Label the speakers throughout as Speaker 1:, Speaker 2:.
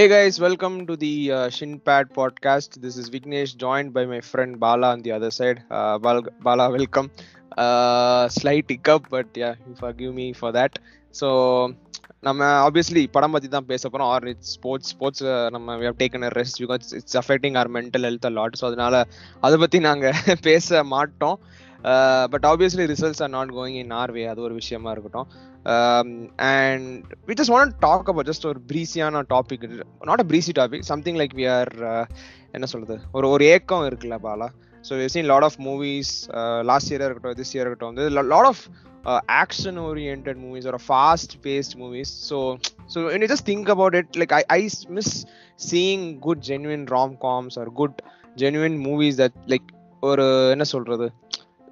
Speaker 1: Hey guys, welcome to the uh, Shinpad podcast. This is Vignesh, joined by my friend Bala on the other side. Uh, Bala, welcome. Uh, slight hiccup, but yeah, you forgive me for so நம்ம obviously படம் பற்றி தான் பேச போகிறோம் or it's sports sports நம்ம have taken a rest because it's affecting our mental health lot so அதனால அதை பற்றி நாங்கள் பேச மாட்டோம் but obviously results are not going in our way அது ஒரு விஷயமா இருக்கட்டும் and we just want talk about just ஒரு ப்ரீசியான topic not a breezy topic something like we are என்ன சொல்றது ஒரு ஒரு ஏக்கம் இருக்குல்ல Bala so seen lot of movies last இயராக இருக்கட்டும் திஸ் இயர் இருக்கட்டும் வந்து lot of action oriented movies or fast paced movies so so when you just think about it like i i miss seeing good genuine rom-coms or good genuine movies that like ஒரு என்ன சொல்றது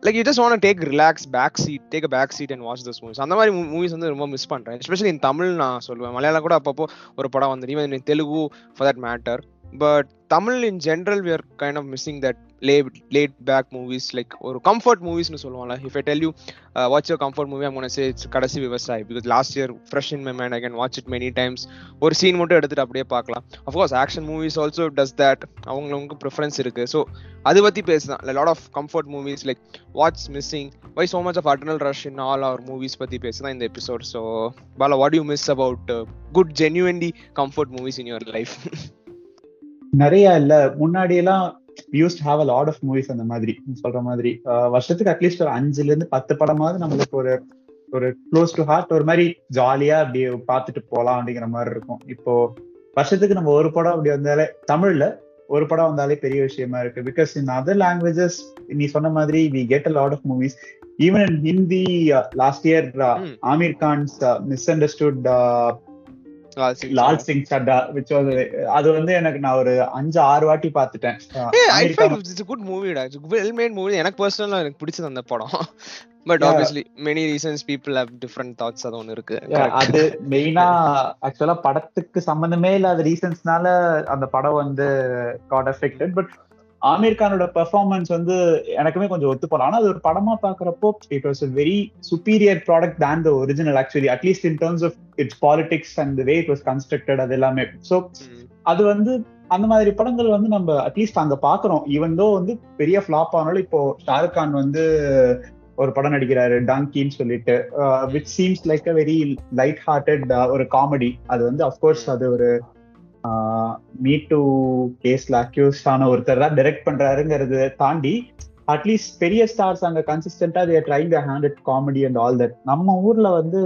Speaker 1: like you just want take relax back seat take a back seat and watch these movies அந்த மாதிரி movies வந்து ரொம்ப miss பண்றேன். Especially in Tamil நான் சொல்லுவேன். மலையாளம் கூட அப்பப்போ ஒரு படம் வந்து even Telugu for that matter but Tamil in general we are kind of missing that lay laid back movies like ஒரு கம்ஃபர்ட் மூவிஸ்னு சொல்லுவாங்கல்ல if I tell you watch your comfort movie அங்கே say it's Kadaisi Vivasayi. Because last year fresh in my mind I can watch it many times ஒரு scene மட்டும் எடுத்துட்டு அப்படியே பார்க்கலாம். Of course action movies also does that அவங்களுக்கு preference இருக்கு. So அதை பற்றி பேசுதான் lot of comfort movies like what's missing why so much of eternal rush in all our movies பற்றி பேசுதான் இந்த episode so Bala what you miss about good genuinely comfort movies in your life
Speaker 2: நிறைய இல்ல. முன்னாடி எல்லாம் use have a lot of movies அந்த மாதிரி. சொல்ற மாதிரி. வருஷத்துக்கு அட்லீஸ்ட் ஒரு அஞ்சுல இருந்து பத்து படமாவது நம்மளுக்கு ஒரு ஒரு க்ளோஸ் டு ஹார்ட் ஒரு மாதிரி ஜாலியா அப்படி பார்த்துட்டு போலாம் அப்படிங்கிற மாதிரி இருக்கும். இப்போ வருஷத்துக்கு நம்ம ஒரு படம் அப்படி வந்தாலே தமிழ்ல ஒரு படம் வந்தாலே பெரிய விஷயமா இருக்கு. பிகாஸ் இன் அதர் லாங்குவேஜஸ் நீ சொன்ன மாதிரி we get a lot of movies even in Hindi last year Aamir Khan's misunderstood Lal Singh Chaddha which was அது வந்து எனக்கு நான் ஒரு அஞ்சு ஆறு வாட்டி பார்த்துட்டேன்.
Speaker 1: குட் மூவிடா வெல் மேட் மூவி எனக்கு பர்சனலா எனக்கு பிடிச்சது அந்த படம். But obviously many reasons people have different thoughts அது ஒன்று இருக்கு.
Speaker 2: அது மெயினா ஆக்சுவலா படத்துக்கு சம்பந்தமே இல்லாத ரீசன்ஸ்னால அந்த படம் வந்து காட் அஃபெக்டட் பட் ஆமீர் கானோட பெர்ஃபார்மன்ஸ் வந்து எனக்குமே கொஞ்சம் ஒத்து போலாம் ஆனா அது ஒரு படமா பாக்குறப்போ it was a very superior product than the original actually at least in terms of its politics and way it was constructed அது எல்லாமே. ஸோ அது வந்து அந்த மாதிரி படங்கள் வந்து நம்ம அட்லீஸ்ட் அங்க பாக்குறோம் ஈவன் தோ வந்து பெரிய ஃபிளாப் ஆனாலும் இப்போ ஷாருக் கான் வந்து ஒரு படம் நடிக்கிறாரு டங்கின்னு சொல்லிட்டு which seems like a very light hearted ஒரு காமெடி அது வந்து அஃப்கோர்ஸ் அது ஒரு மீ டு கேஸ்ல அக்யூஸ் ஆன ஒருத்தர் தான் டைரக்ட் பண்றாருங்கிறது தாண்டி அட்லீஸ்ட் பெரிய ஸ்டார்ஸ் அங்க கன்சிஸ்டன்டா they're trying the hand comedy and all that நம்ம ஊர்ல வந்து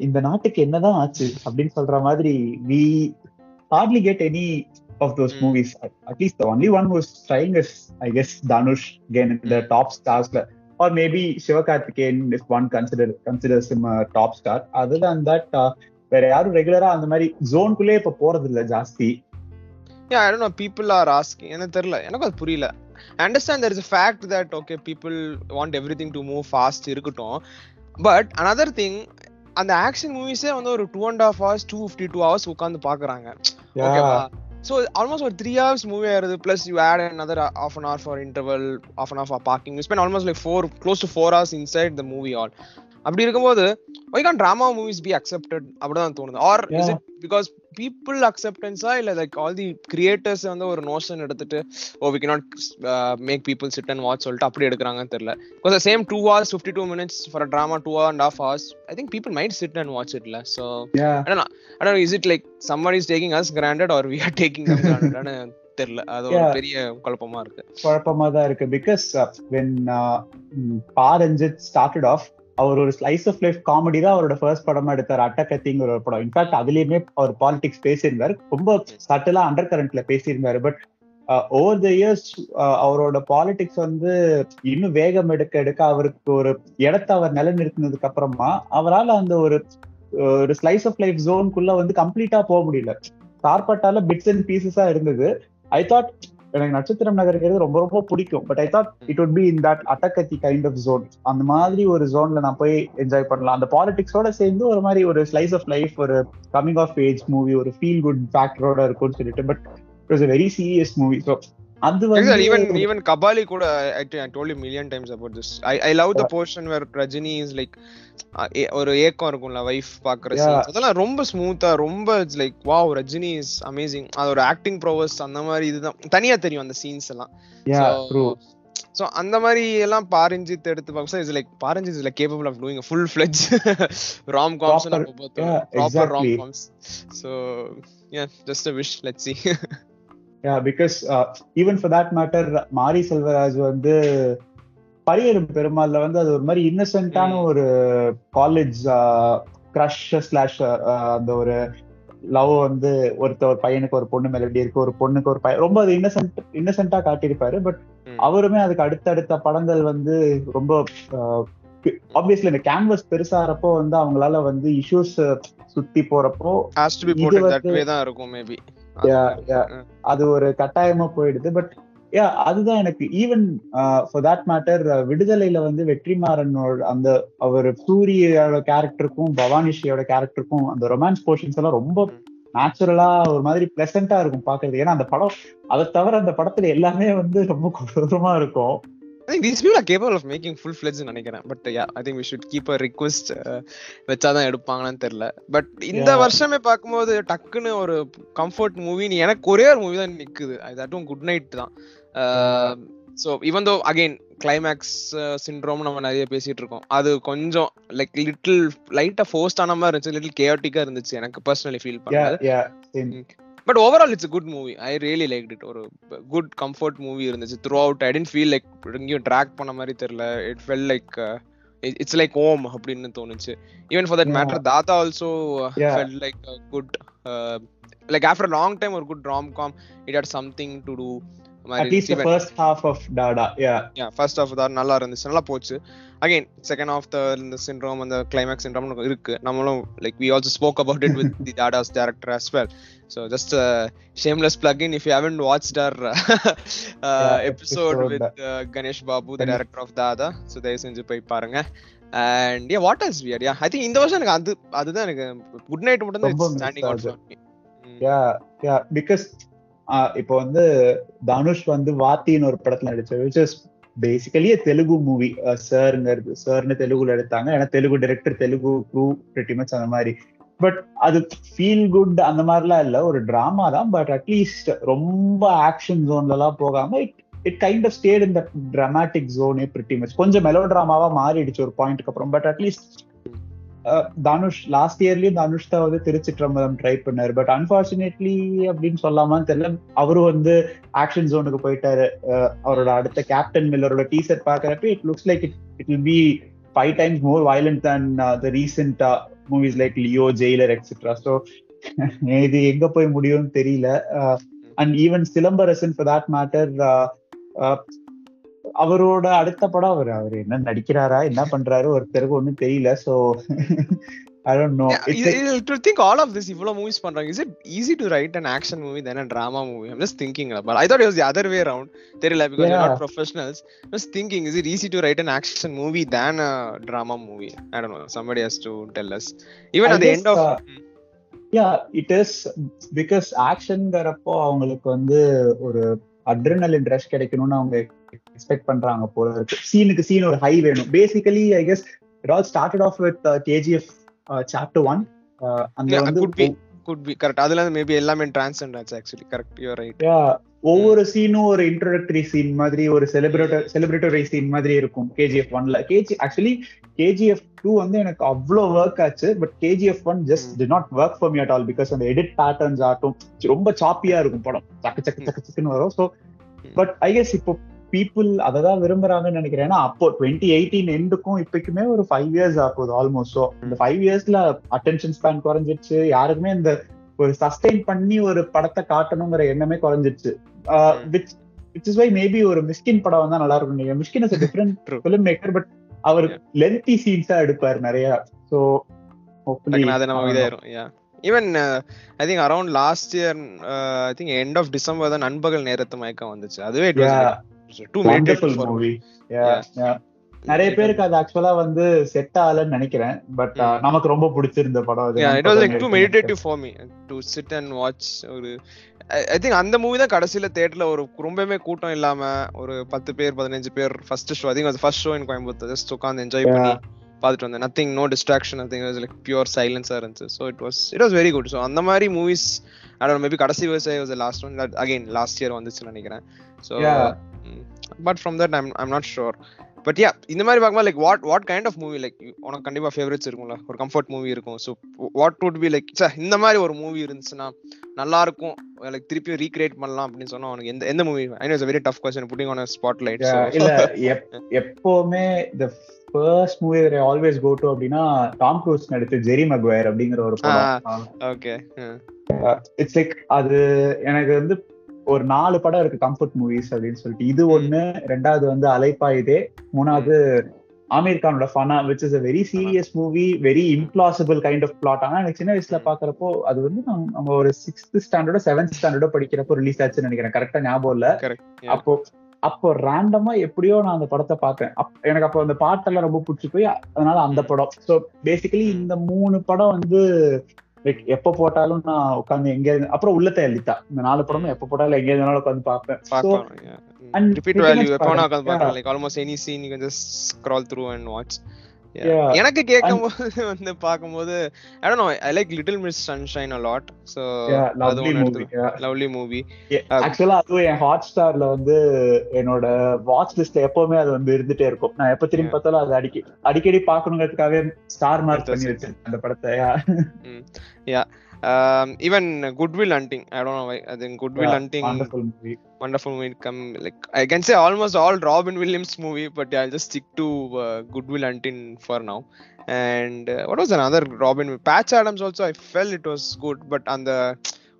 Speaker 2: இந்த நாட்டுக்கு என்னதான் ஆச்சு அப்படின்னு சொல்ற மாதிரி we hardly get any of those movies at least only one was trying is I guess Dhanush can இந்த top ஸ்டார்ஸ்ல or maybe Sivakarthikeyan is one consider considers top star other than that வேற யாரும் ரெகுலரா அந்த மாதிரி ஜோனுக்குள்ளே இப்ப போறது இல்ல ஜாஸ்தி
Speaker 1: பீப்பிள் ஆர் ஆஸ்கிங் எனக்கு தெரியல. எனக்கு அது புரியல. Understand there is fact that okay people want everything to move fast இருக்கட்டும். பட் அனதர் திங் அந்த ஆக்ஷன் மூவிஸே வந்து ஒரு two and half hours two fifty two hours உட்காந்து பாக்குறாங்க ஓகேவா ஸோ ஆல்மோஸ்ட் ஒரு த்ரீ ஹவர்ஸ் மூவி ஆயிருது plus you add another of an hour for interval of an hour for parking spend almost like four close to four hours inside the movie all அப்படி இருக்கும்போது why can't drama movies be accepted அப்படிதான் தோணுது. Or is it because people அக்செப்டன்ஸா இல்ல like all the creators வந்து ஒரு notion எடுத்துட்டு ஓ we not make people sit and watch சொல்லிட்டு அப்படி எடுக்கிறாங்கன்னு தெரியல. Because same two hours fifty two minutes for drama two and half hours I think people might sit and watch இட்ல so is it like someone is taking us granted or we are taking granted தெரியல. அது ஒரு பெரிய குழப்பமா இருக்கு.
Speaker 2: குழப்பமா தான் இருக்கு because when பா ரஞ்சித் ஸ்டார்டட் ஆஃப் அவர் ஒரு ஸ்லைஸ் ஆஃப் லைஃப் காமெடி தான் அவரோட ஃபர்ஸ்ட் படமா எடுத்தார் அட்டகத்திங்கிற ஒரு படம். இன்ஃபேக்ட் அதுலயுமே அவர் பாலிடிக்ஸ் பேசியிருந்தாரு. ரொம்ப சட்டலா அண்டர் கரண்ட்ல பேசியிருந்தாரு. பட் ஓவர் த இயர்ஸ் அவரோட பாலிடிக்ஸ் வந்து இன்னும் வேகம் எடுக்க எடுக்க அவருக்கு ஒரு இடத்த அவர் நிலைநிறுத்தினதுக்கு அப்புறமா அவரால் அந்த ஒரு ஒரு ஸ்லைஸ் ஆஃப் லைஃப் ஜோனுக்குள்ள வந்து கம்ப்ளீட்டா போக முடியல. சார்பட்டால பிட்ஸ் அண்ட் பீசஸா இருந்தது. ஐ தாட் எனக்கு நட்சத்திரம் நகர்கிறது ரொம்ப ரொம்ப பிடிக்கும். But I thought it would be in that Attakathi kind of zone அந்த மாதிரி ஒரு ஜோன்ல நான் போய் என்ஜாய் பண்ணலாம். அந்த பாலிடிக்ஸோட சேர்ந்து ஒரு மாதிரி ஒரு ஸ்லைஸ் ஆஃப் லைஃப் ஒரு கமிங் ஆஃப் ஏஜ் மூவி ஒரு ஃபீல் குட் ஃபேக்டரோட இருக்கும்னு சொல்லிட்டு. But it was a very serious movie so அது வந்து
Speaker 1: ஈவன் ஈவன் கபாலி கூட I told you million times about this I I love the portion where Rajini is like ஒரு ஏக்கம் இருக்கும்ல வைஃப் பாக்குற scenes. அதெல்லாம் ரொம்ப ஸ்மூத்தா ரொம்ப it's like wow Rajini is amazing அது ஒரு ஆக்டிங் ப்ரோவர்ஸ் அந்த மாதிரி இதுதான். தனியா தெரியும் அந்த சீன்ஸ் எல்லாம். சோ அந்த மாதிரி எல்லாம் பாரஞ்சித் எடுத்து பார்க்க is like Pa Ranjith is like capable of doing full fledged rom coms proper rom. Coms so yeah just a wish let's see.
Speaker 2: Yeah, because uh, even for that matter, மாரி செல்வராஜ் வந்து பரியரும் பெருமாள்ல வந்து அது ஒரு மாதிரி இன்னசென்ட்டான. ஒரு காலேஜ் க்ரஷ் ஸ்லாஷ் அந்த ஒரு love வந்து ஒருத்த ஒரு பையனுக்கு ஒரு பொண்ணு மெலடி இருக்கு ஒரு பொண்ணுக்கு ஒரு பையன் ரொம்ப அது இன்னசென்ட் இன்னசென்ட்டா காட்டியிருப்பாரு பட். அவருமே அதுக்கு அடுத்தடுத்த படங்கள் வந்து ரொம்ப ஆப்வியஸ்லி இந்த கேன்வஸ் பெருசாகிறப்போ வந்து அவங்களால வந்து இஷ்யூஸ் சுத்தி போறப்போ
Speaker 1: தட் இருக்கும் மேபி.
Speaker 2: அது ஒரு கட்டாயமா போயிடுது. பட் யா அதுதான் எனக்கு ஈவன் ஃபார் தட் மேட்டர் விடுதலையில வந்து வெற்றிமாறனோட அந்த அவர் சூரியோட கேரக்டருக்கும் பவானிஷியோட கேரக்டருக்கும் அந்த ரொமான்ஸ் போர்ஷன்ஸ் எல்லாம் ரொம்ப நேச்சுரலா ஒரு மாதிரி பிளசண்டா இருக்கும் பாக்குறது ஏன்னா அந்த படம் அதை தவிர அந்த படத்துல எல்லாமே வந்து ரொம்ப கொடூரமா இருக்கும்.
Speaker 1: I think these people are capable of making full fledged நினைக்கிறேன். But yeah I think we should keep a request வச்சாதான் எடுப்பாங்கன்னு தெரியல. பட் இந்த. வருஷமே பார்க்கும்போது டக்குன்னு ஒரு கம்ஃபர்ட் மூவி எனக்கு ஒரே ஒரு மூவி தான் நிக்குது. அதுவும் குட் நைட் தான். So even though again climax syndrome நம்ம நிறைய பேசிட்டு இருக்கோம். அது கொஞ்சம் லைக் லிட்டில் லைட்டா ஃபோர்ஸ்ட் ஆன மாதிரி இருந்துச்சு லிட்டில் கேட்டிக்கா இருந்துச்சு. எனக்கு பர்சனலி ஃபீல் பண்ணது. But overall it's good movie I really like it ஒரு குட் கம்ஃபர்ட் மூவி இருந்துச்சு throughout I didn't feel like எங்கேயும் ட்ராக் பண்ண மாதிரி தெரியல. It felt like it's like home அப்படின்னு தோணுச்சு. Even for that. Matter Dada also. Felt like good like after long time ஒரு good rom com it had something to do
Speaker 2: first half yeah
Speaker 1: half தான் நல்லா இருந்துச்சு நல்லா போச்சு. Again second of the இந்த syndrome அந்த கிளைமேக்ஸ் சிண்ட்ரோம் இருக்கு. நம்மளும் like we also spoke about it with the Dada's director as well. So just a shameless plug in if you haven't watched our uh, uh, episode
Speaker 2: episode.
Speaker 1: with uh, ganesh babu the
Speaker 2: Ganesh.
Speaker 1: director of dada. So தயவு செஞ்சு போய் பாருங்க. And yeah what else weird yeah i think இந்த வருஷம் எனக்கு அது அதுதான் எனக்கு குட் நைட் மட்டும் தான் standing out
Speaker 2: yeah yeah because இப்போ வந்து தனுஷ் வந்து வாத்தின்னு ஒரு படத்துல நடிச்சார் which is basically Telugu movie சார்ங்கிறது சார்னு தெலுங்குல எடுத்தாங்க. ஏன்னா Telugu director Telugu crew pretty much அந்த மாதிரி. பட் அது ஃபீல் குட் அந்த மாதிரிலாம் இல்லை. ஒரு ட்ராமா தான். பட் அட்லீஸ்ட் ரொம்ப ஆக்ஷன் ஜோன்லலாம் போகாம it it kind of stayed இந்த ட்ராமாட்டிக் ஜோனே பிரிட்டி மச் கொஞ்சம் மெலோ ட்ராமாவா மாறிடுச்சு ஒரு பாயிண்ட்க்கு அப்புறம். But at least Dhanush last இயர்லயும் Dhanush தான் வந்து திருச்சிற்றம்பலம் ட்ரை பண்ணாரு. பட் அன்பார்ச்சுனேட்லி அப்படின்னு சொல்லாமான்னு தெரியல. அவரும் வந்து ஆக்ஷன் ஜோனுக்கு போயிட்டாரு. அஹ் அவரோட அடுத்த கேப்டன் மில்லரோட டீசர் பாக்குறப்ப it looks like it it will be five times more violent than the ரீசெண்டா movies like Leo Jailer etcetera so இது எங்க போய் முடியும்னு தெரியல. And even Silambarasan for that matter அவரோட அடுத்த படம் அவர் அவர் என்ன நடிக்கிறாரா என்ன பண்றாரு ஒருத்தருக்கு ஒண்ணும் தெரியல so I don't know
Speaker 1: to think all of this இவ்வளவு மூவிஸ் பண்றாங்க is it easy to write an action movie than a drama movie i'm just thinking but i thought it was the other way around தெரியல because you're not
Speaker 2: Yeah.
Speaker 1: professionals i was thinking is it easy to write an action movie than a drama movie i don't know somebody has to tell us even
Speaker 2: I
Speaker 1: at the
Speaker 2: guess,
Speaker 1: end of
Speaker 2: uh, yeah it is because ஆக்ஷன்ங்கிறப்போ அவங்களுக்கு வந்து ஒரு adrenaline rush கிடைக்கணும்னு அவங்க expect பண்றாங்க போல இருக்கு. சீனுக்கு scene ஒரு ஹை வேணும். Basically I guess it all started off with KGF chapter one
Speaker 1: Yeah,
Speaker 2: வந்து
Speaker 1: could be correct. அதுல மேபி எல்லாமே டிரான்சென்ட் ஆச்சு ஆக்சுவலி கரெக்ட் யூ ரைட்
Speaker 2: ஒவ்வொரு சீனும் ஒரு இன்ட்ரோடக்டரி சீன் மாதிரி ஒரு செலிபிரேட்டர் செலிபிரேட்டரி சீன் மாதிரி இருக்கும் கேஜிஎஃப் ஒன்ல கேஜி ஆக்சுவலி கேஜிஎஃப் டூ வந்து எனக்கு அவ்வளோ ஒர்க் ஆச்சு but KGF one just did not work for me at all because அந்த எடிட் பேட்டர்ன்ஸ் ஆட்டும் ரொம்ப சாப்பியா இருக்கும் படம். சக்கு சக்கு சக்கு சக்குன்னு வரும். ஸோ பட் ஐ கெஸ் இப்போ பீப்புள் அதை தான் விரும்புறாங்கன்னு நினைக்கிறேன். ஏன்னா அப்போ டுவெண்ட்டி எயிட்டீன் எண்டுக்கும் இப்போக்குமே ஒரு ஃபைவ் இயர்ஸ் ஆகுது ஆல்மோஸ்ட் ஸோ இந்த ஃபைவ் இயர்ஸ்ல அட்டென்ஷன் ஸ்பேன் குறைஞ்சிருச்சு. யாருக்குமே இந்த ஒரு சஸ்டெயின் பண்ணி ஒரு படத்தை காட்டணுங்கிற எண்ணமே குறைஞ்சிருச்சு. Which which is why maybe ஒரு மிஸ்கின் படம் வந்தா நல்லா இருக்கும். நீங்க Mysskin is different. Film maker but our lengthy சீன்ஸா எடுப்பார் நிறைய. ஸோ
Speaker 1: அது நம்ம இதாயிரும். Yeah even I think around last year I think end of December தான் நண்பகல் நேரத்து மயக்கம் வந்துச்சு. அதுவே இட் வாஸ் டூ
Speaker 2: நிறைய பேருக்கு அது ஆக்சுவலா வந்து செட் ஆகலன்னு நினைக்கிறேன். But
Speaker 1: Mm.
Speaker 2: நமக்கு ரொம்ப பிடிச்சிருந்த படம் அது.
Speaker 1: Yeah it was like too
Speaker 2: நண்பகல்
Speaker 1: meditative for me to sit and watch ஒரு ஐ திங்க் அந்த மூவி தான் கடைசியில தியேட்டர்ல ஒரு ரொம்பவே கூட்டம் இல்லாம ஒரு பத்து பேர் பதினஞ்சு பேர் first show I think first show in Coimbatore just உட்காந்து என்ஜாய் பண்ணி பார்த்துட்டு வந்தேன். Nothing no distraction I think like pure சைலன்ஸா இருந்துச்சு. So it was it was very good so அந்த மாதிரி மூவிஸ் அட மேபி கடைசி was last one again last year வந்துச்சுன்னு நினைக்கிறேன். So but from that I'm I'm not sure but yeah இந்த மாதிரி பார்க்கும்போது like what what kind of movie like உனக்கு கண்டிப்பா ஃபேவரட்ஸ் இருக்கும்ல? ஒரு கம்ஃபர்ட் மூவி இருக்கும். So what would be like sir இந்த மாதிரி ஒரு மூவி இருந்துச்சுன்னா நல்லா இருக்கும். லைக் திருப்பி ரீக்ரியேட் பண்ணலாம் அப்படின்னு சொன்னா உனக்கு எந்த எந்த movie I no it's very tough question putting on spot light
Speaker 2: இல்ல எப்பவுமே the first movie I always go to அப்படின்னா டாம் க்ரூஸ் நடித்த ஜெரி மக்வயர் அப்படிங்கிற ஒரு படம்.
Speaker 1: ஓகே
Speaker 2: இட்ஸ் லைக் அது எனக்கு வந்து ஒரு நாலு படம் இருக்கு கம்ஃபர்ட் மூவிஸ் அப்படின்னு சொல்லிட்டு. இது ஒண்ணு ரெண்டாவது வந்து அலைப்பாயுதே மூணாவது Aamir கானோட Fanaa which is a very serious movie very implausible kind of plot ஆனா எனக்கு சின்ன வயசுல பாக்குறப்போ அது வந்து நம்ம ஒரு சிக்ஸ்த் ஸ்டாண்டர்டோ செவன்த் ஸ்டாண்டர்டோ படிக்கிறப்போ ரிலீஸ் ஆச்சுன்னு நினைக்கிறேன். கரெக்டா ஞாபகம் இல்ல? அப்போ அப்போ ரேண்டமா எப்படியோ நான் அந்த படத்தை பார்த்தேன் எனக்கு அப்போ அந்த பாட்டெல்லாம் ரொம்ப பிடிச்சி போய் அதனால அந்த படம். ஸோ பேசிக்கலி இந்த மூணு படம் வந்து லைக் எப்ப போட்டாலும் நான் உட்காந்து எங்க அப்புறம் உள்ளத்தை எழுதிட்டா இந்த நாலு படமும் எப்ப போட்டாலும் எங்க இருந்தாலும் உட்காந்து பார்ப்பேன்.
Speaker 1: ரிப்பீட் வேல்யூ எப்போ வேணா உட்காந்து பார்க்கலாம். Like almost any scene you can just scroll through and watch எனக்கு கேட்கும்போது வந்து பாக்கும்போது I don't know I like Little Miss Sunshine a lot so அது ஒன்னு லவ்லி மூவி
Speaker 2: ஆக்சுவலா அதுவும் என் ஹாட் ஸ்டார்ல வந்து என்னோட வாட்ச் லிஸ்ட்ல எப்பவுமே அது வந்து இருந்துட்டே இருக்கும். நான் எப்ப திரும்பி பார்த்தாலும் அது அடிக்கடி அடிக்கடி பாக்கணுங்கிறதுக்காகவே ஸ்டார் மார்க் பண்ணி வச்சேன் அந்த படத்தை.
Speaker 1: Yeah even Good Will Hunting I don't know why அது Good Will Hunting wonderful movie come like i can say almost all robin williams movie but yeah, i'll just stick to uh, goodwill hunting for now and uh, what was another robin patch adams also i felt it was good but on the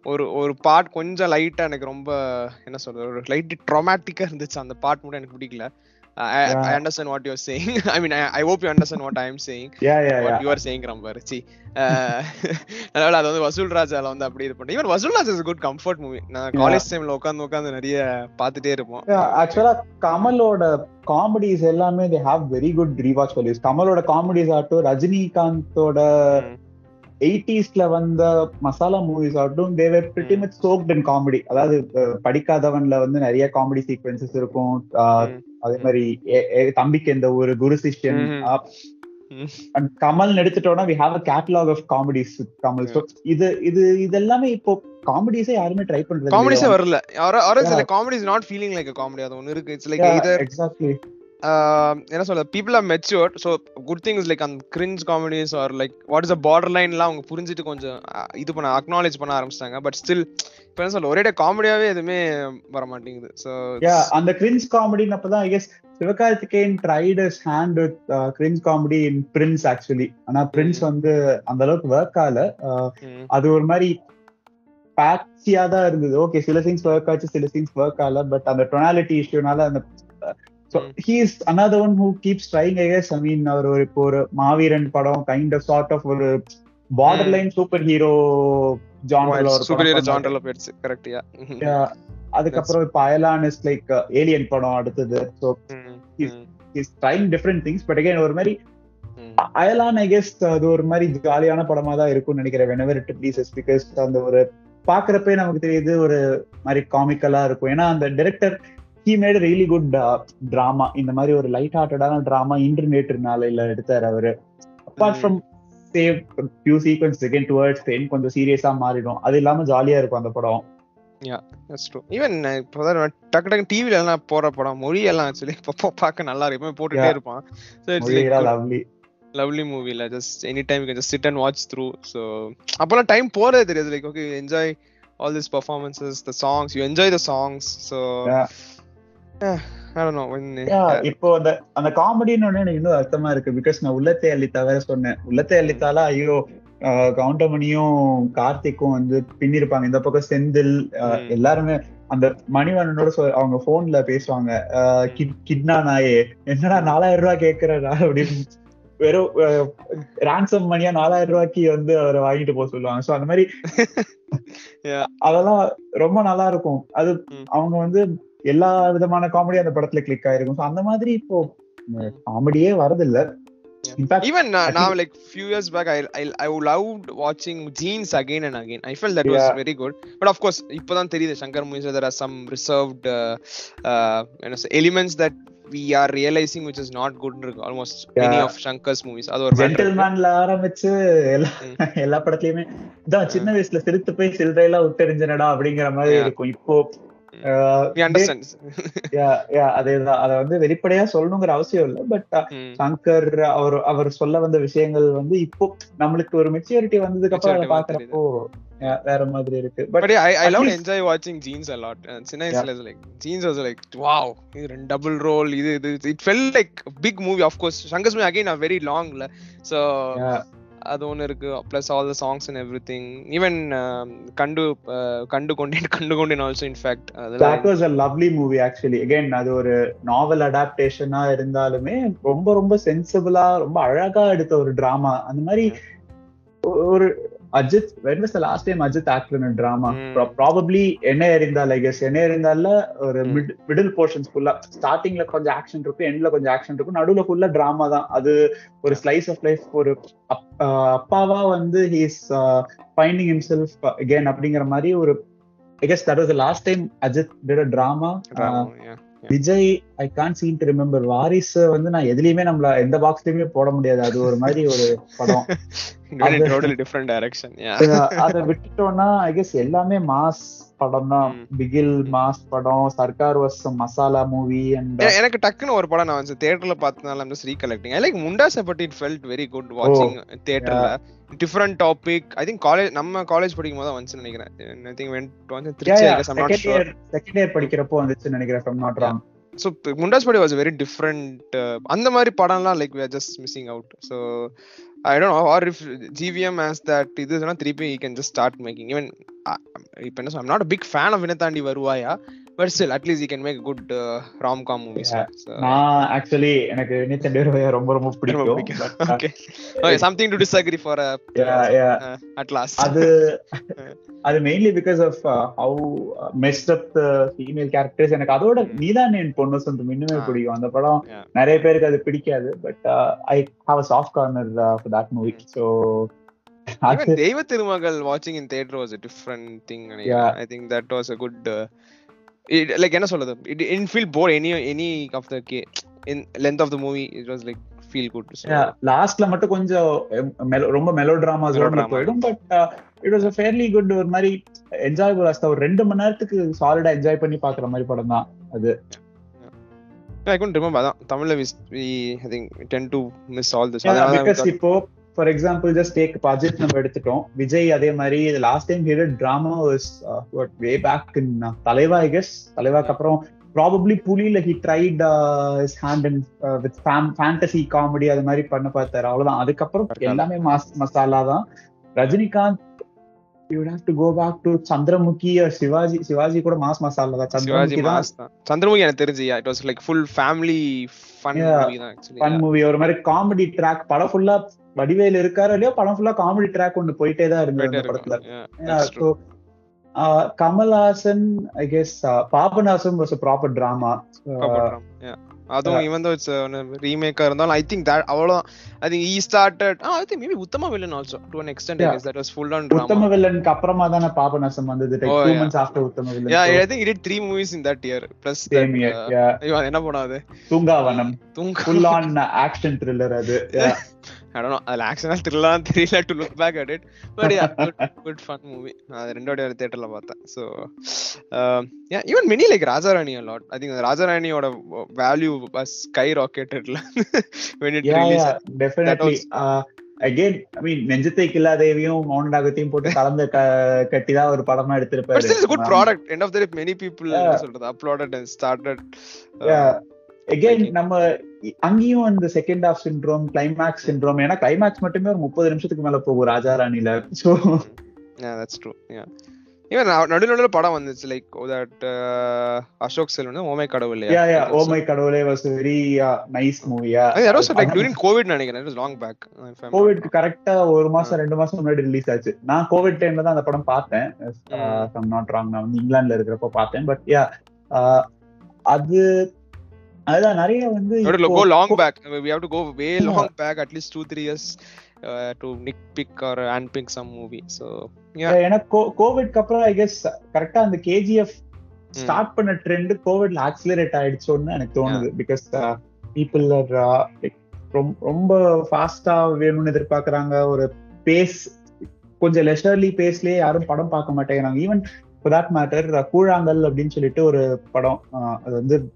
Speaker 1: ஒரு ஒரு part கொஞ்சம் லைட்டா எனக்கு ரொம்ப என்ன சொல்றது ஒரு light ட்ராமேட்டிக்கா இருந்துச்சு அந்த பார்ட் மட்டும் எனக்கு பிடிக்கல I, yeah. I understand what you're saying. I mean, I, I hope you understand what I am saying.
Speaker 2: Yeah, yeah,
Speaker 1: what
Speaker 2: yeah.
Speaker 1: you are saying, Rambar. See, அதனால அது வந்து வசூல் ராஜால வந்து அப்படி இது பண்ணேன் even Vasool Raja is good comfort movie நான் college டைம்ல உட்காந்து உட்காந்து நிறைய பாத்துட்டே இருப்போம்
Speaker 2: ஆக்சுவலா கமலோட காமெடிஸ் எல்லாமே they have very good rewatch values கமலோட comedies ஆகட்டும் ரஜினிகாந்தோட எயிட்டிஸ்ல வந்த மசாலா மூவிஸ் ஆகட்டும் they were pretty much soaked in comedy அதாவது படிக்காதவன்ல வந்து நிறைய காமெடி சீக்வன்சஸ் இருக்கும். அதே மாதிரி தம்பிக்கு எந்த ஒரு குரு சிஷ்யன் கமல் எடுத்துட்டோம்னா we have a catalogue of comedies Kamal இது இது இதெல்லாமே இப்போ காமெடிஸே யாருமே ட்ரை பண்றது
Speaker 1: காமெடிஸே வரல. Or comedy is not feeling like comedy அது ஒன்னு இருக்கு. இட்ஸ் லைக் எய்தர்
Speaker 2: எக்ஸாக்ட்லி
Speaker 1: என்ன சொல்ல people are matured so good thing is like அந்த cringe comedies are like what is a border லைன்லாம் அவங்க புரிஞ்சுட்டு கொஞ்சம் இது பண்ண அக்னாலேஜ் பண்ண ஆரம்பிச்சிட்டாங்க. பட் ஸ்டில் இப்போ என்ன சொல்ல ஒரே காமெடியாவே எதுவுமே வர மாட்டேங்குது. ஸோ
Speaker 2: அந்த கிரிஞ்ச் காமெடின்னு அப்பதான் I guess Sivakarthikeyan tried is hand with cringe comedy in Prince actually ஆனா பிரின்ஸ் வந்து அந்த அளவுக்கு ஒர்க் ஆகல. அது ஒரு மாதிரி பேட்சியா தான் இருந்தது. ஓகே சில சீன்ஸ் ஒர்க் ஆச்சு சில சீன்ஸ் ஒர்க் ஆகல. பட் அந்த டொனாலிட்டி இஷ்யூனால அந்த so he is another one who keeps trying I guess I mean அவர் ஒரு இப்போ ஒரு மாவீரன் படம் கைண்ட் ஆஃப் சார்ட் ஆஃப் ஒரு பார்டர் லைன்
Speaker 1: சூப்பர் ஹீரோ ஜான்ரல் போயிடுச்சு. கரெக்ட் யா
Speaker 2: அதுக்கப்புறம் இப்ப அயலான் இஸ் லைக் ஏலியன் படம் அடுத்தது. So is trying different things but again ஒரு மாதிரி அயலான் ஐ கெஸ் அது ஒரு மாதிரி ஜாலியான படமா தான் இருக்கும்னு நினைக்கிறேன். வெனவர் இட் ப்ளீசஸ் பிகாஸ் அந்த ஒரு பாக்குறப்பே நமக்கு தெரியுது ஒரு மாதிரி காமிக்கலா இருக்கும். ஏன்னா அந்த director he made really good drama இந்த மாதிரி ஒரு லைட் ஹார்ட்டடான டிராமா இன்டர்நெட் நாளையில எடுத்தாரு அவரு. Apart from save few sequence second towards then கொஞ்சம் சீரியஸா மாறிடும். அது இல்லாம ஜாலியா இருக்கும் அந்த படம்.
Speaker 1: ஈவன் இப்போ டக்கு டக்கு டிவில எல்லாம் போற படம் மொழி எல்லாம் ஆக்சுவலி இப்போ பார்க்க நல்லா இருக்கும். போட்டுட்டே இருப்பான்.
Speaker 2: லவ்லி
Speaker 1: மூவில just any time just sit and watch through so அப்போல்லாம் டைம் போறதே தெரியாது. Like okay enjoy all this performances the songs you enjoy the songs so
Speaker 2: இப்போ அந்த அந்த காமெடின்னு எனக்கு இன்னும் அர்த்தமா இருக்கு பிகாஸ் நான் உள்ளத்தை அள்ளித்தா வேற சொன்னேன். உள்ளத்தை அள்ளித்தால ஐயோ கவுண்டமணியும் கார்த்திக்கும் வந்து பின்னிருப்பாங்க. இந்த பக்கம் செந்தில் எல்லாருமே அந்த மணிவண்ணனோட அவங்க போன்ல பேசுவாங்க. கிட்னா நாயே என்னடா நாலாயிரம் ரூபாய் கேக்குறடா அப்படின்னு. வெறும் ரான்சம் மணியா நாலாயிரம் ரூபாய்க்கு வந்து அவரை வாங்கிட்டு போக சொல்லுவாங்க. சோ அந்த மாதிரி அதெல்லாம் ரொம்ப நல்லா இருக்கும். அது அவங்க வந்து எல்லா விதமான காமெடி அந்த படத்துல கிளிக் ஆயிருக்கும் அந்த மாதிரி இப்போ காமெடியே வரதில்ல
Speaker 1: uh,
Speaker 2: I
Speaker 1: loved watching Jeans again and again. I felt that was
Speaker 2: Yeah.
Speaker 1: very good. But of course, இப்போதான் தெரியுது Shankar reserved uh, uh, you know, elements that we are realizing which is not good in almost any
Speaker 2: Yeah.
Speaker 1: of Shankar's movies. அது ஒரு இருக்கு.
Speaker 2: ஜென்டில்மேன்ல ஆரம்பிச்சு எல்லா எல்லா படத்துலயுமே இதான் சின்ன வயசுல சிரித்து போய் சில்லறையெல்லாம் விட்டெறிஞ்சனடா அப்படிங்கிற மாதிரி. இருக்கும் இப்போ அத வந்து வெளிப்படையா சொல்லணுங்கிற அவசியம் இல்ல பட்
Speaker 1: Hmm.
Speaker 2: சங்கர் அவர் அவர் சொல்ல வந்த விஷயங்கள் வந்து இப்போ நம்மளுக்கு ஒரு மெச்சூரிட்டி வந்ததுக்கு அப்புறம் அதை பாக்குறப்போ வேற மாதிரி இருக்கு but
Speaker 1: love
Speaker 2: least-
Speaker 1: enjoy watching Jeans a lot. And சின்ன வயசுல like Jeans was like wow, இது ரெண்டு double role இது இது it felt like a big movie of course. Shankar's movie again are very long ல. So அது ஒன்று இருக்கு. Plus all the songs and everything even கண்டு Kandukondain Kandukondain also in fact அதெல்லாம்
Speaker 2: that was a lovely movie actually again அது ஒரு நாவல் அடாப்டேஷனா இருந்தாலுமே ரொம்ப ரொம்ப சென்சிபிளா ரொம்ப அழகா எடுத்த ஒரு டிராமா அந்த மாதிரி ஒரு Ajith when was the last time Ajith actor in drama. Probably என்ன எறிந்தால் ஐ கெஸ் என்ன எறிந்தால ஒரு. மிட் மிடில் போர்ஷன்ஸ் ஃபுல்லா ஸ்டார்டிங்ல கொஞ்சம் ஆக்ஷன் இருக்கும் எண்ட்ல கொஞ்சம் ஆக்ஷன் இருக்கும் நடுவுல ஃபுல்லா டிராமா தான் அது ஒரு ஸ்லைஸ் ஆஃப் லைஃப் ஒரு அப்பாவா வந்து ஹீஸ் ஃபைண்டிங் ஹிம்செல்ஃப் அகேன் அப்படிங்கிற மாதிரி ஒரு I guess that was the last time Ajith did drama Vijay I can't seem to remember Varisu வந்து நான் எதுலயுமே நம்மள எந்த பாக்ஸ்லயுமே போட முடியாது. அது ஒரு மாதிரி ஒரு படம். அது- விட்டுட்டோம்னா ஐ கெஸ் எல்லாமே மாஸ் படம் தான். பிகில் மாஸ் படம் Sarkar was masala movie and
Speaker 1: எனக்கு டக்குன்னு ஒரு படம் நான் வந்து தியேட்டர்ல பார்த்தனால just recollecting. I like Mundaas but it felt very good வாட்சிங் தியேட்டர்ல different topic I think college நம்ம காலேஜ் படிக்கும் போது தான் வந்துச்சுன்னு நினைக்கிறேன். ஐ திங்க் வென்ட் வந்து Trichy
Speaker 2: second year second year படிக்கிறப்போ வந்துச்சு நினைக்கிறேன் not wrong
Speaker 1: so Mundasupatti was very different அந்த மாதிரி படம்லாம் like we are just missing out so I don't know or if GVM as that இதுனா திருப்பி you can just start making even இப்போ என்ன I'm not big fan of Vinnaithaandi Varuvaaya but still at least he can make good romcom movies
Speaker 2: நான் actually எனக்கு வினித் ரூபாய் ரொம்ப ரொம்ப பிடிக்கும். uh,
Speaker 1: okay okay something to disagree for
Speaker 2: yeah, yeah.
Speaker 1: At last
Speaker 2: அது அது mainly because of how messed up female characters எனக்கு அதோட நீதான் என் பொண்ணு சொந்தம். இன்னுமே
Speaker 1: Ah.
Speaker 2: பிடிக்கும். அந்த படம். நிறைய பேருக்கு அது பிடிக்காது. But I have a soft corner for that movie so
Speaker 1: Even Deiva Thirumagal வாட்சிங் இன் தியேட்டர் வாஸ் a different thing.
Speaker 2: Yeah.
Speaker 1: I think that was a good uh, it, like என்ன சொல்றது it didn't feel bored any any of the ca- in length of the movie it was like feel good so
Speaker 2: லாஸ்ட்ல மட்டும் கொஞ்சம் um, ரொம்ப melodrama ஜோன்ல
Speaker 1: Melodrama.
Speaker 2: போயிடும் but it was fairly good ஒரு மாதிரி என்ஜாயபிள் அஸ்தா ஒரு ரெண்டு மணி நேரத்துக்கு சாலிடா என்ஜாய் பண்ணி பாக்குற மாதிரி படம் தான் அது
Speaker 1: I couldn't remember அதான் தமிழ்ல we I think tend to miss all this
Speaker 2: because இப்போ for example just take Ajith நம்ம எடுத்துட்டோம். விஜய் அதே மாதிரி last time hero drama was way back in Thalaivaa I guess தலைவாக்கு அப்புறம் probably புலியில he tried his hand and with fantasy comedy அது மாதிரி பண்ண பார்த்தாரு. அவ்வளவுதான். அதுக்கப்புறம் எல்லாமே மாஸ் மசாலா தான். Rajinikanth you have to go back to Chandramukhi Sivaji Sivaji கூட மாஸ் மசாலா தான்.
Speaker 1: சிவாஜி மாஸ் சந்திரமுகி எனக்கு தெரிஞ்சு it was like full family fun. Movie தான்
Speaker 2: ஃபன் மூவி ஒரு மாதிரி காமெடி ட்ராக் படம் ஃபுல்லா வடிவேல் இருக்காரோ இல்லையோ படம் ஃபுல்லா காமெடி ட்ராக் ஒன்னு போயிட்டே தான் இருந்தது அந்த படத்துல. Yeah, Kamal Haasan I guess Papanasam was proper drama
Speaker 1: அதுவும் இவன் தான் இட்ஸ் ரீமேக்கா இருந்தாலும் ஐ திங்க் தட் அவ்வளவுதான் I think he started I think maybe Uttama Villain also to an extent
Speaker 2: Yeah.
Speaker 1: that was full on
Speaker 2: Uttama வில்லனுக்கு அப்புறமா தானே பாபநாசம் வந்தது two
Speaker 1: yeah.
Speaker 2: Months after Uttama
Speaker 1: yeah
Speaker 2: Villain
Speaker 1: I think he did three movies in that year plus that,
Speaker 2: year
Speaker 1: uh, ஐயோ, என்ன அது?
Speaker 2: தூங்காவனம்.
Speaker 1: தூங்க
Speaker 2: full on action thriller அது Yeah.
Speaker 1: I don't know. அதுல ஆக்ஷனா த்ரில்லாம் தெரியல. To look back at it but yeah good good fun movie அது ரெண்டோட தியேட்டர்ல பார்த்தேன். So even mini like Raja Rani lot I think ராஜாராணியோட value sky ராக்கெட்டட்ல when it
Speaker 2: Yeah,
Speaker 1: released.
Speaker 2: yeah, definitely. Uh, again, I mean, நெஞ்சத்தை கில்லாதேவியும் மௌனராகத்தையும் போட்டு கலந்து க- கட்டிதான் ஒரு படமா எடுத்திருப்பாரு.
Speaker 1: Still it's a good
Speaker 2: ஆமா.
Speaker 1: product. End of the day many people
Speaker 2: Yeah.
Speaker 1: என்ன சொல்றது uploaded and started uh, Okay.
Speaker 2: நம்ம அங்கேயும் அந்த second half syndrome climax syndrome ஏன்னா கிளைமேக்ஸ் மட்டுமே ஒரு முப்பது நிமிஷத்துக்கு மேல போகும் ராஜா ராணில.
Speaker 1: That's true. Yeah. Even நடு நடுல படம் வந்துச்சு like that Ashok Selvan oh my Kadavul
Speaker 2: yeah yeah oh my Kadavule was very nice மூவியா
Speaker 1: that was like during COVID நினைக்கிறேன். It was long back if I'm not
Speaker 2: Covid
Speaker 1: wrong.
Speaker 2: கரெக்டா ஒரு மாசம் ரெண்டு மாசம் முன்னாடி ரிலீஸ் ஆச்சு. நான் கோவிட் டைம்ல தான் அந்த படம் பார்த்தேன்.
Speaker 1: Mm.
Speaker 2: நாட் ராங் நான் வந்து இங்கிலாந்துல இருக்கிறப்ப பார்த்தேன். பட் யா அது அதுதான் நிறைய வந்து.
Speaker 1: We have to go way long back, at least two, three years, uh, to nitpick or unpick some movie. So yeah,
Speaker 2: எனக்கு கோவிட்க்கு அப்புறம் ஐ கெஸ் கரெக்டா அந்த கேஜிஎஃப் ஸ்டார்ட் பண்ண ட்ரெண்ட் கோவிட்ல ஆக்சிலரேட் ஆயிடுச்சோன்னு எனக்கு தோணுது. பிகாஸ் பீப்புள் ஆர் ரொம்ப ஃபாஸ்டா வேணும்னு எதிர்பார்க்கறாங்க. ஒரு பேஸ் கொஞ்சம் லெஷர்லி பேஸ்லயே யாரும் படம் பார்க்க மாட்டேங்கிறாங்க. ஈவன் for that மேட்டர் கூழாங்கல் அப்படின்னு சொல்லிட்டு ஒரு படம் அது வந்து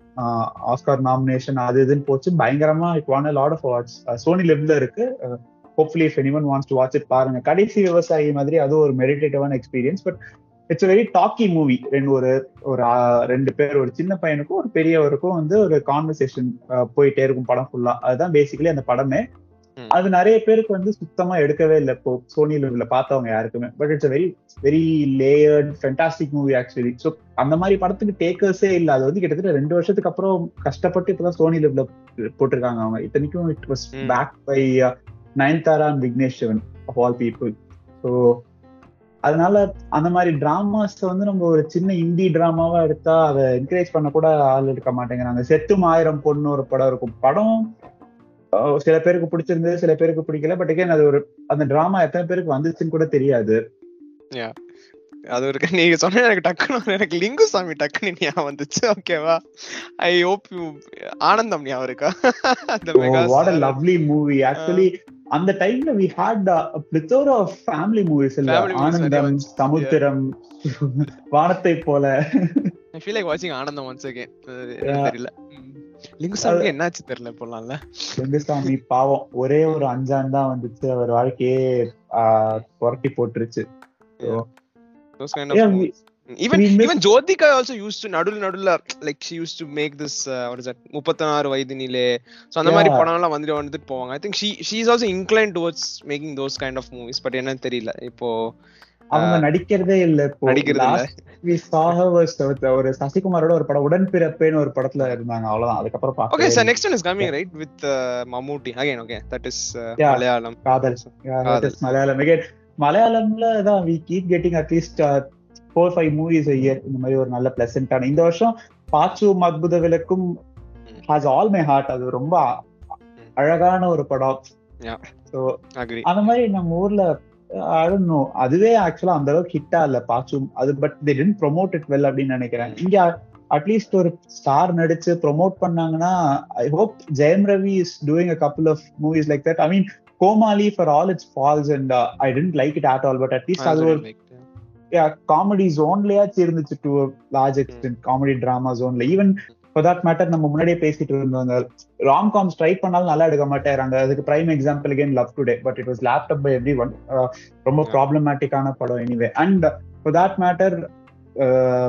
Speaker 2: ஆஸ்கார் நாமினேஷன் அது இதுன்னு போச்சு. பயங்கரமா it won lot of awards Sony லெவல்ல இருக்கு. Hopefully if any one wants to watch it பாருங்க. கடைசி விவசாயி மாதிரி அது ஒரு மெடிடேட்டிவான experience but it's very talky movie ரெண்டு ஒரு ஒரு ரெண்டு பேர் ஒரு சின்ன பையனுக்கும் ஒரு பெரியவருக்கும் வந்து ஒரு கான்வர்சேஷன் போயிட்டே இருக்கும் படம் ஃபுல்லா அதுதான் பேசிக்கலி அந்த படமே. அது நிறைய பேருக்கு வந்து சுத்தமா எடுக்கவே இல்லை. இப்போ சோனி லெவ்ல பார்த்தவங்க யாருக்குமே. But it's very very layered fantastic movie actually so அந்த மாதிரி படத்துக்கு டேக்கர்ஸே இல்லை. அது வந்து கிட்டத்தட்ட ரெண்டு வருஷத்துக்கு அப்புறம் கஷ்டப்பட்டு இப்பதான் சோனி லெவ்ல போட்டிருக்காங்க அவங்க. இத்தனைக்கும் it was. Back by Nayanthara and Vignesh Shivan of all people so அதனால அந்த மாதிரி டிராமாஸ் வந்து நம்ம ஒரு சின்ன இந்தி டிராமாவா எடுத்தா அதை என்கரேஜ் பண்ண கூட ஆள் எடுக்க மாட்டேங்கிறாங்க. செத்தும் ஆயிரம் பொண்ணு ஒரு படம் இருக்கும். படம் சில பேருக்கு பிடிச்சிருந்தது சில பேருக்கு பிடிக்கல. பட் again அது ஒரு அந்த டிராமா எத்தனை பேருக்கு வந்துச்சுன்னு கூட தெரியாது.
Speaker 1: அது இருக்கு நீங்க சொன்ன எனக்கு டக்குனு எனக்கு லிங்குசாமி டக்குனு ஞாபகம் வந்துச்சு. ஓகேவா ஐ ஹோப் யூ ஆனந்தம் ஞாபகம் இருக்கா?
Speaker 2: What a. Lovely movie actually அந்த டைம்ல we had plethora of family movies இல்ல.
Speaker 1: Family movies நிறைய
Speaker 2: ஆனந்தம். சமுத்திரம் வானத்தை போல.
Speaker 1: I feel like watching ஆனந்தம் once again.
Speaker 2: Yeah.
Speaker 1: தெரியல. லிங்குசாமிக்கு என்னாச்சு தெரியல இப்போலாம்ல
Speaker 2: வெங்கசாமி பாவம் ஒரே ஒரு அஞ்சான் தான் வந்துச்சு அவர் வாழ்க்கையே புரட்டி போட்டுருச்சு miss-
Speaker 1: even Jyothika like she used to make this uh, what is that முப்பத்தாறு வயதினிலே so அந்த மாதிரி
Speaker 2: Yeah.
Speaker 1: படம் எல்லாம் வந்துட்டு வந்துட்டு போவாங்க I think also inclined towards making those kind of movies but என்னன்னு தெரியல இப்போ
Speaker 2: அவங்க நடிக்கிறதே இல்ல இப்போ.
Speaker 1: நடிக்கிறது
Speaker 2: ஒரு- சசிகுமாரோட ஒரு படம் உடன்பிறப்பேன்னு ஒரு படத்துல இருந்தாங்க. அவ்வளவுதான். அதுக்கப்புறம்
Speaker 1: okay
Speaker 2: பார்க்கவே
Speaker 1: so
Speaker 2: இல்ல.
Speaker 1: next one is coming right with uh, mammootty. Again okay that is uh,
Speaker 2: Yeah.
Speaker 1: Malayalam
Speaker 2: Kaathal. Malayalam again மலையாளம்ல தான் we keep getting at least four five movies year இந்த மாதிரி ஒரு நல்ல பிளசண்டான இந்த வருஷம் பாச்சும் அற்புத விளக்கும். ஹாஸ் ஆல் மை ஹார்ட் அது ரொம்ப
Speaker 1: ம்.
Speaker 2: அழகான ஒரு படம். அந்த மாதிரி நம்ம ஊர்ல அழணும் அதுவே ஆக்சுவலா அந்த அளவுக்கு ஹிட்டா இல்ல பாச்சும். அது but they tend promote it well அப்படின்னு நினைக்கிறேன். இங்க அட்லீஸ்ட் ஒரு ஸ்டார் நடிச்சு ப்ரொமோட் பண்ணாங்கன்னா I hope Jayam Ravi is doing a couple of movies like that I mean Comali for all it's falls and I tend like it at all but at least அது ஒரு comedy ஜோன்லயாச்சும் இருந்துச்சு to large extent comedy drama ஜோன்ல even for that matter நம்ம முன்னாடியே பேசிட்டு இருந்தோம் அந்த ராம் காம் ஸ்ட்ரைக் பண்ணாலும் நல்லா எடுக்க மாட்டேறாங்க. அதுக்கு prime example again love today but it was lapped up by everyone ரொம்ப. ப்ராப்ளமேட்டிக்கான படம் anyway and for that matter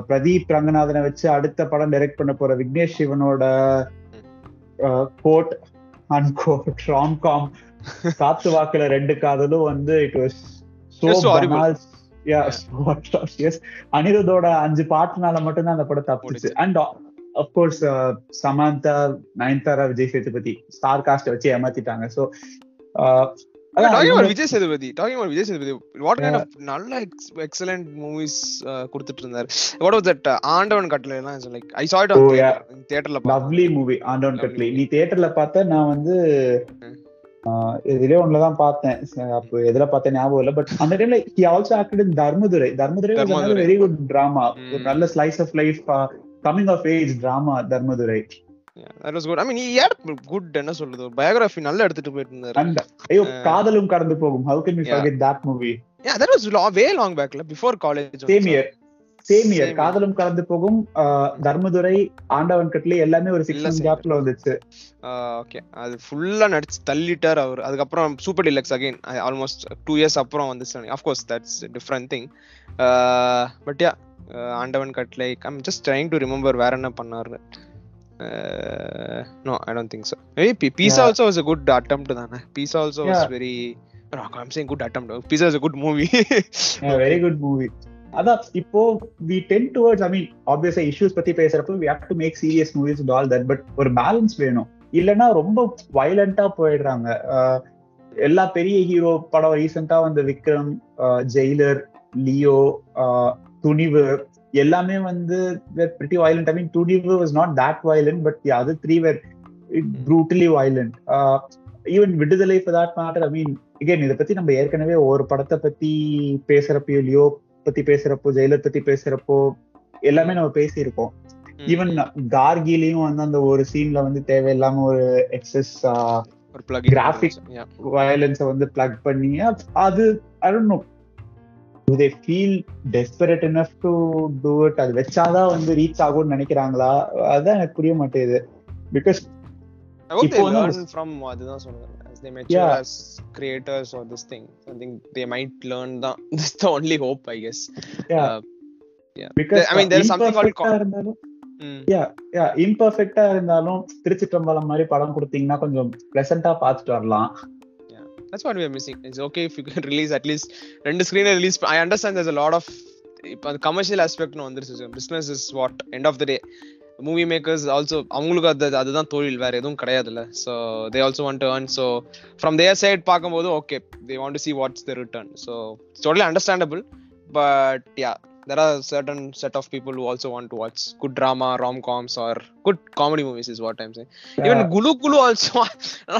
Speaker 2: Pradeep ரங்கநாதனை வச்சு அடுத்த படம் டைரக்ட் பண்ண போற விக்னேஷ் சிவனோட code and code rom com Kaathu Vaakula ரெண்டு காதலும் வந்து இட் வாஸ். எஸ் அனிருத்தோட அஞ்சு பாட்டுனால மட்டும்தான் அந்த படம் தப்பிச்சு. And of course Samantha Nayanthara Vijay Sethupathi star cast வச்சு ஏமாத்திட்டாங்க so
Speaker 1: Vijay Sethupathi talking Vijay Sethupathi what kind of நல்ல எக்ஸலென்ட் மூவிஸ் கொடுத்துட்டு இருந்தாரு what was that Aandavan Kattalai எல்லாம் like I saw it on
Speaker 2: Oh, yeah.
Speaker 1: தியேட்டர்ல
Speaker 2: lovely movie Aandavan
Speaker 1: Lovely
Speaker 2: கட்லி
Speaker 1: movie.
Speaker 2: நீ தியேட்டர்ல பார்த்த நான் வந்து. ஆஹ் இதுலயே ஒண்ணுலதான் பார்த்தேன் ச- அப்போ எதுல பார்த்தேன் ஞாபகம் இல்ல பட் அந்த டைம்ல he also acted in Dharmadurai Dharmadurai. Very good drama. ஒரு நல்ல slice of life coming of age drama Dharmadurai
Speaker 1: என்ன சொல்றது. பயோகிராஃபி நல்லா எடுத்துட்டு போயிட்டு
Speaker 2: ஐயோ
Speaker 1: Uh,
Speaker 2: காதலும் கடந்து போகும். How can we
Speaker 1: Yeah.
Speaker 2: Forget that movie
Speaker 1: yeah that was way long பேக்ல before college
Speaker 2: same year same year
Speaker 1: Same
Speaker 2: காதலும் கடந்து போகும் தர்மதுரை ஆண்டவன் கட்லி எல்லாமே ஒரு சிக்ஸ்
Speaker 1: எல்லாம்
Speaker 2: மந்த்
Speaker 1: same
Speaker 2: கேப்ல வந்துச்சு.
Speaker 1: ஓகே அது ஃபுல்லா நடிச்சு தள்ளிட்டார் அவர். அதுக்கப்புறம் super deluxe again almost two years அப்புறம் வந்துச்சு. Of course that's different thing but yeah Aandavan கட்லை I'm just trying to remember வேற என்ன பண்ணாரு. No I don't think so maybe pizza. Also was a good attempt தானே? Pizza also was. Very I'm saying good attempt. Pizza is a good movie
Speaker 2: very good movie அதான் இப்போ we tend towards I mean ஆப்வியஸா issues பத்தி பேசுறப்போ we have to make serious movies all that but ஒரு balance வேணும். இல்லைன்னா ரொம்ப வயலண்டா போயிடுறாங்க. எல்லா பெரிய ஹீரோ படம் ரீசெண்டா வந்த விக்ரம் ஜெயிலர் லியோ துணிவு எல்லாமே வந்து pretty violent I mean it was not that violent but அது three were brutally violent even Viduthalai for that matter I mean again இதை பத்தி நம்ம ஏற்கனவே ஒரு படத்தை பத்தி பேசுறப்போ லியோ பத்தி பேசுறப்போ ஜெயிலர் பத்தி பேசுறப்போ எல்லாமே நம்ம பேசியிருக்கோம். ஈவன் கார்கிலையும் வந்து அந்த ஒரு சீன்ல வந்து தேவையில்லாம ஒரு எக்ஸஸ் graphic வயலன்ஸை வந்து பிளக் பண்ணி அது no to they feel desperate enough to do it அது வச்சாதான் வந்து ரீச் ஆகும்னு நினைக்கிறாங்களா அதான் எனக்கு புரிய மாட்டேங்குது பிகாஸ் இப்போ வந்து
Speaker 1: from அதுதான் சொல்றேன் as they mature
Speaker 2: Yeah.
Speaker 1: as creators or this thing I think they might learn தான் that's the only hope I guess
Speaker 2: Yeah.
Speaker 1: Uh, yeah
Speaker 2: because
Speaker 1: I mean, there is something called
Speaker 2: இருந்தாலும்
Speaker 1: mm.
Speaker 2: Yeah இம்பர்ஃபெக்டா இருந்தாலும் திருச்சிற்றம்பலம் மாதிரி படம் கொடுத்தீங்கன்னா கொஞ்சம் பிளசண்டா பார்த்துட்டு வரலாம்
Speaker 1: that's what we are missing. It's okay if you can ரெண்டு ஸ்க்ரீனை release I understand there's lot of இப்போ அந்த கமர்ஷியல் ஆஸ்பெக்ட்னு வந்துருச்சு. Business is what end of the day movie makers also அவங்களுக்கு அது அதுதான் தொழில் வேற எதுவும் கிடையாதுல்ல. So they also want to earn so from their side பார்க்கும்போது okay they want to see what's the return so it's totally understandable but yeah there are certain set of people who also want to watch good drama rom-coms or good comedy movies is what i'm saying even gulu gulu also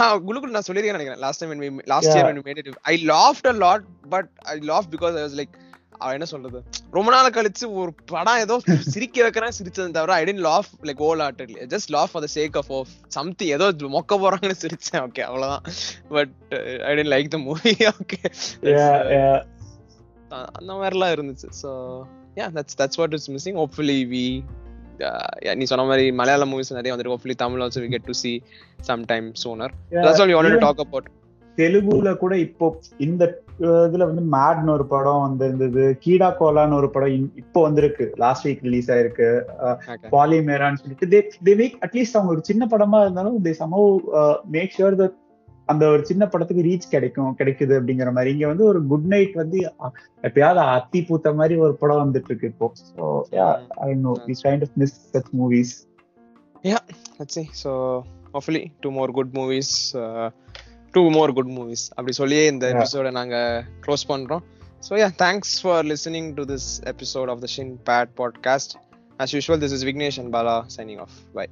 Speaker 1: நான் gulu gulu நான் சொல்லிருக்கேன் நினைக்கிறேன் last time when we last year
Speaker 2: Yeah.
Speaker 1: when we made it i laughed a lot but i laughed because i was like அவன் என்ன சொல்றது ரொம்ப நாள் கழிச்சு ஒரு படம் ஏதோ சிரிக்க வைக்கிறேன் சிரிச்சது தவிர I tend laugh like all ஆர்டட்லி just laugh for the sake of of something ஏதோ மொக்க போறாங்கன்னு சிரிச்சேன் ஓகே அவ்வளவுதான் but I tend like the movie okay அந்த மாதிரிலாம் இருந்துச்சு so yeah that's that's what is missing hopefully we நீ சொன்ன மாதிரி மலையாள மூவிஸ் நிறைய வந்துருக்கு. Hopefully Tamil also we get to see some time sooner that's all you want to talk about
Speaker 2: தெலுங்குல கூட இப்போ இந்த இதுல வந்து மேட்னு ஒரு படம் வந்திருந்தது. கீடா கோலான்னு ஒரு படம் இப்போ வந்திருக்கு. லாஸ்ட் வீக் ரிலீஸ் ஆயிருக்கு. பாலிமேரான்னு சொல்லிட்டு. தே தே மேக் அட்லீஸ்ட் அவங்க ஒரு சின்ன படமா இருந்தாலும் they somehow make sure that அந்த ஒரு சின்ன படத்துக்கு ரீச் கிடைக்கும் கிடைக்குது அப்படிங்கிற மாதிரி இங்க வந்து ஒரு குட் நைட் வந்து எப்பயாவது அத்தி பூத்த மாதிரி ஒரு படம் வந்துட்டு இருக்கு இப்போ so I know we kind of miss such movies
Speaker 1: see so hopefully two more good movies uh, two more good movies அப்படி சொல்லியே இந்த. எபிசோட நாங்க க்ளோஸ் பண்றோம் so yeah thanks for listening to this episode of the shin pad podcast as usual this is vignesh and bala signing off bye